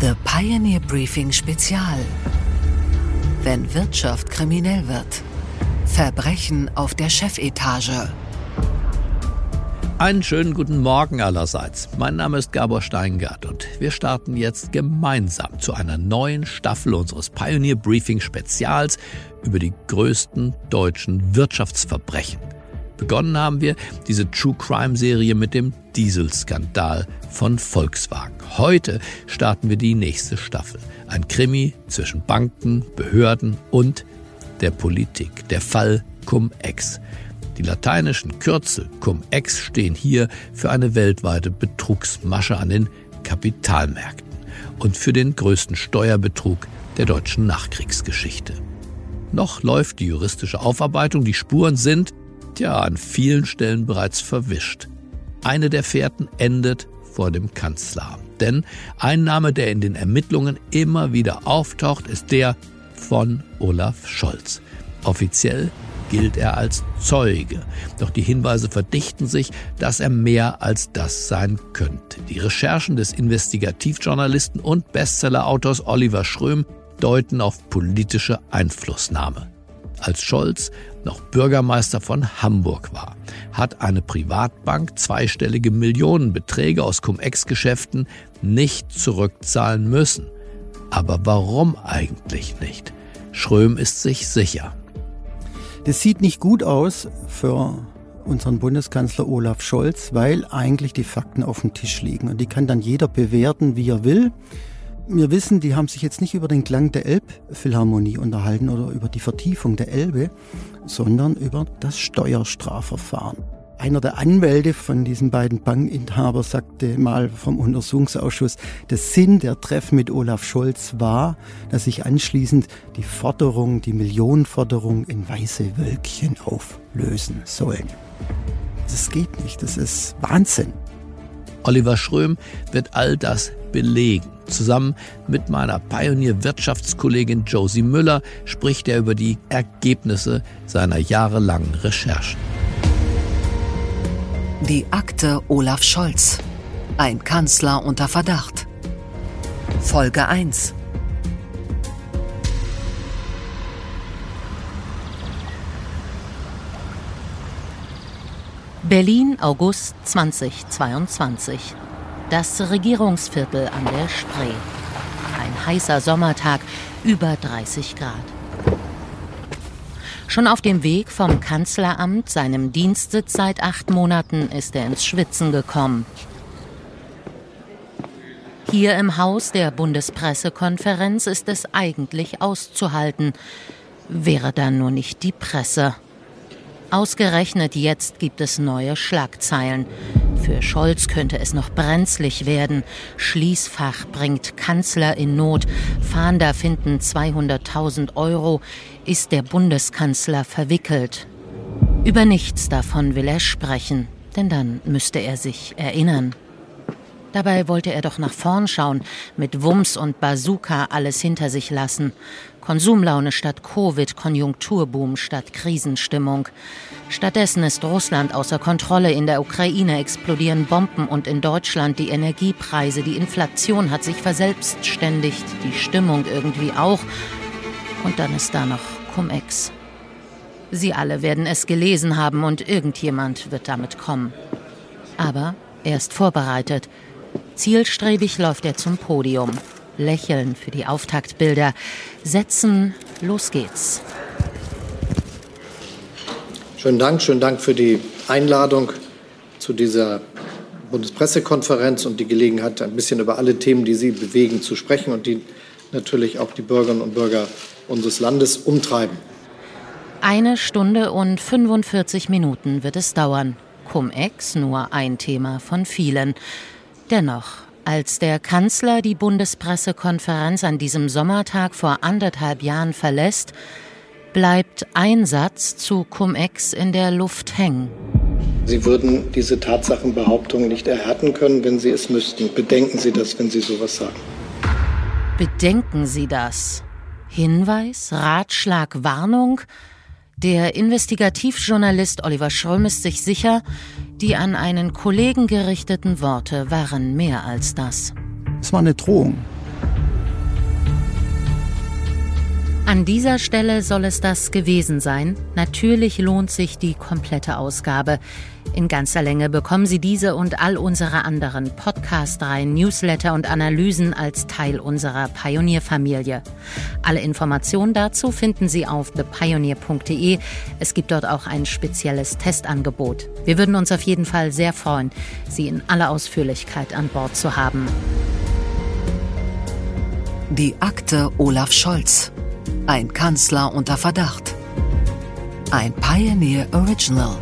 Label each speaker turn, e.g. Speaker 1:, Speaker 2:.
Speaker 1: The Pioneer Briefing Spezial. Wenn Wirtschaft kriminell wird. Verbrechen auf der Chefetage.
Speaker 2: Einen schönen guten Morgen allerseits. Mein Name ist Gabor Steingart und wir starten jetzt gemeinsam zu einer neuen Staffel unseres Pioneer Briefing Spezials über die größten deutschen Wirtschaftsverbrechen. Begonnen haben wir diese True Crime Serie mit dem Dieselskandal von Volkswagen. Heute starten wir die nächste Staffel. Ein Krimi zwischen Banken, Behörden und der Politik. Der Fall Cum-Ex. Die lateinischen Kürzel Cum-Ex stehen hier für eine weltweite Betrugsmasche an den Kapitalmärkten und für den größten Steuerbetrug der deutschen Nachkriegsgeschichte. Noch läuft die juristische Aufarbeitung, die Spuren sind, ja an vielen Stellen bereits verwischt. Eine der Fährten endet vor dem Kanzleramt. Denn ein Name, der in den Ermittlungen immer wieder auftaucht, ist der von Olaf Scholz. Offiziell gilt er als Zeuge. Doch die Hinweise verdichten sich, dass er mehr als das sein könnte. Die Recherchen des Investigativjournalisten und Bestseller-Autors Oliver Schröm deuten auf politische Einflussnahme. Als Scholz noch Bürgermeister von Hamburg war, hat eine Privatbank zweistellige Millionenbeträge aus Cum-Ex-Geschäften nicht zurückzahlen müssen. Aber warum eigentlich nicht? Schröm ist sich sicher.
Speaker 3: Das sieht nicht gut aus für unseren Bundeskanzler Olaf Scholz, weil eigentlich die Fakten auf dem Tisch liegen. Und die kann dann jeder bewerten, wie er will. Wir wissen, die haben sich jetzt nicht über den Klang der Elbphilharmonie unterhalten oder über die Vertiefung der Elbe, sondern über das Steuerstrafverfahren. Einer der Anwälte von diesen beiden Bankinhabern sagte mal vom Untersuchungsausschuss, der Sinn der Treffen mit Olaf Scholz war, dass sich anschließend die Forderung, die Millionenforderung in weiße Wölkchen auflösen sollen. Das geht nicht, das ist Wahnsinn.
Speaker 2: Oliver Schröm wird all das belegen. Zusammen mit meiner Pionier-Wirtschaftskollegin Josie Müller spricht er über die Ergebnisse seiner jahrelangen Recherchen.
Speaker 1: Die Akte Olaf Scholz. Ein Kanzler unter Verdacht. Folge 1.
Speaker 4: Berlin, August 2022. Das Regierungsviertel an der Spree. Ein heißer Sommertag, über 30 Grad. Schon auf dem Weg vom Kanzleramt, seinem Dienstsitz seit acht Monaten, ist er ins Schwitzen gekommen. Hier im Haus der Bundespressekonferenz ist es eigentlich auszuhalten, wäre da nur nicht die Presse. Ausgerechnet jetzt gibt es neue Schlagzeilen. Für Scholz könnte es noch brenzlig werden. Schließfach bringt Kanzler in Not. Fahnder finden 200.000 Euro. Ist der Bundeskanzler verwickelt? Über nichts davon will er sprechen, denn dann müsste er sich erinnern. Dabei wollte er doch nach vorn schauen, mit Wumms und Bazooka alles hinter sich lassen. Konsumlaune statt Covid, Konjunkturboom statt Krisenstimmung. Stattdessen ist Russland außer Kontrolle, in der Ukraine explodieren Bomben und in Deutschland die Energiepreise, die Inflation hat sich verselbstständigt, die Stimmung irgendwie auch. Und dann ist da noch Cum-Ex. Sie alle werden es gelesen haben und irgendjemand wird damit kommen. Aber er ist vorbereitet. Zielstrebig läuft er zum Podium. Lächeln für die Auftaktbilder. Setzen, los geht's.
Speaker 5: Schönen Dank, schönen Dank für die Einladung zu dieser Bundespressekonferenz und die Gelegenheit, ein bisschen über alle Themen, die Sie bewegen, zu sprechen und die natürlich auch die Bürgerinnen und Bürger unseres Landes umtreiben.
Speaker 4: Eine Stunde und 45 Minuten wird es dauern. Cum-Ex nur ein Thema von vielen. Dennoch, als der Kanzler die Bundespressekonferenz an diesem Sommertag vor anderthalb Jahren verlässt, bleibt ein Satz zu Cum-Ex in der Luft hängen.
Speaker 5: Sie würden diese Tatsachenbehauptung nicht erhärten können, wenn Sie es müssten. Bedenken Sie das, wenn Sie sowas sagen.
Speaker 4: Bedenken Sie das. Hinweis, Ratschlag, Warnung? Der Investigativjournalist Oliver Schröm ist sich sicher, die an einen Kollegen gerichteten Worte waren mehr als das.
Speaker 3: Es war eine Drohung.
Speaker 4: An dieser Stelle soll es das gewesen sein. Natürlich lohnt sich die komplette Ausgabe. In ganzer Länge bekommen Sie diese und all unsere anderen Podcast-Reihen, Newsletter und Analysen als Teil unserer Pionierfamilie. Alle Informationen dazu finden Sie auf thepioneer.de. Es gibt dort auch ein spezielles Testangebot. Wir würden uns auf jeden Fall sehr freuen, Sie in aller Ausführlichkeit an Bord zu haben.
Speaker 1: Die Akte Olaf Scholz. Ein Kanzler unter Verdacht. Ein Pioneer Original.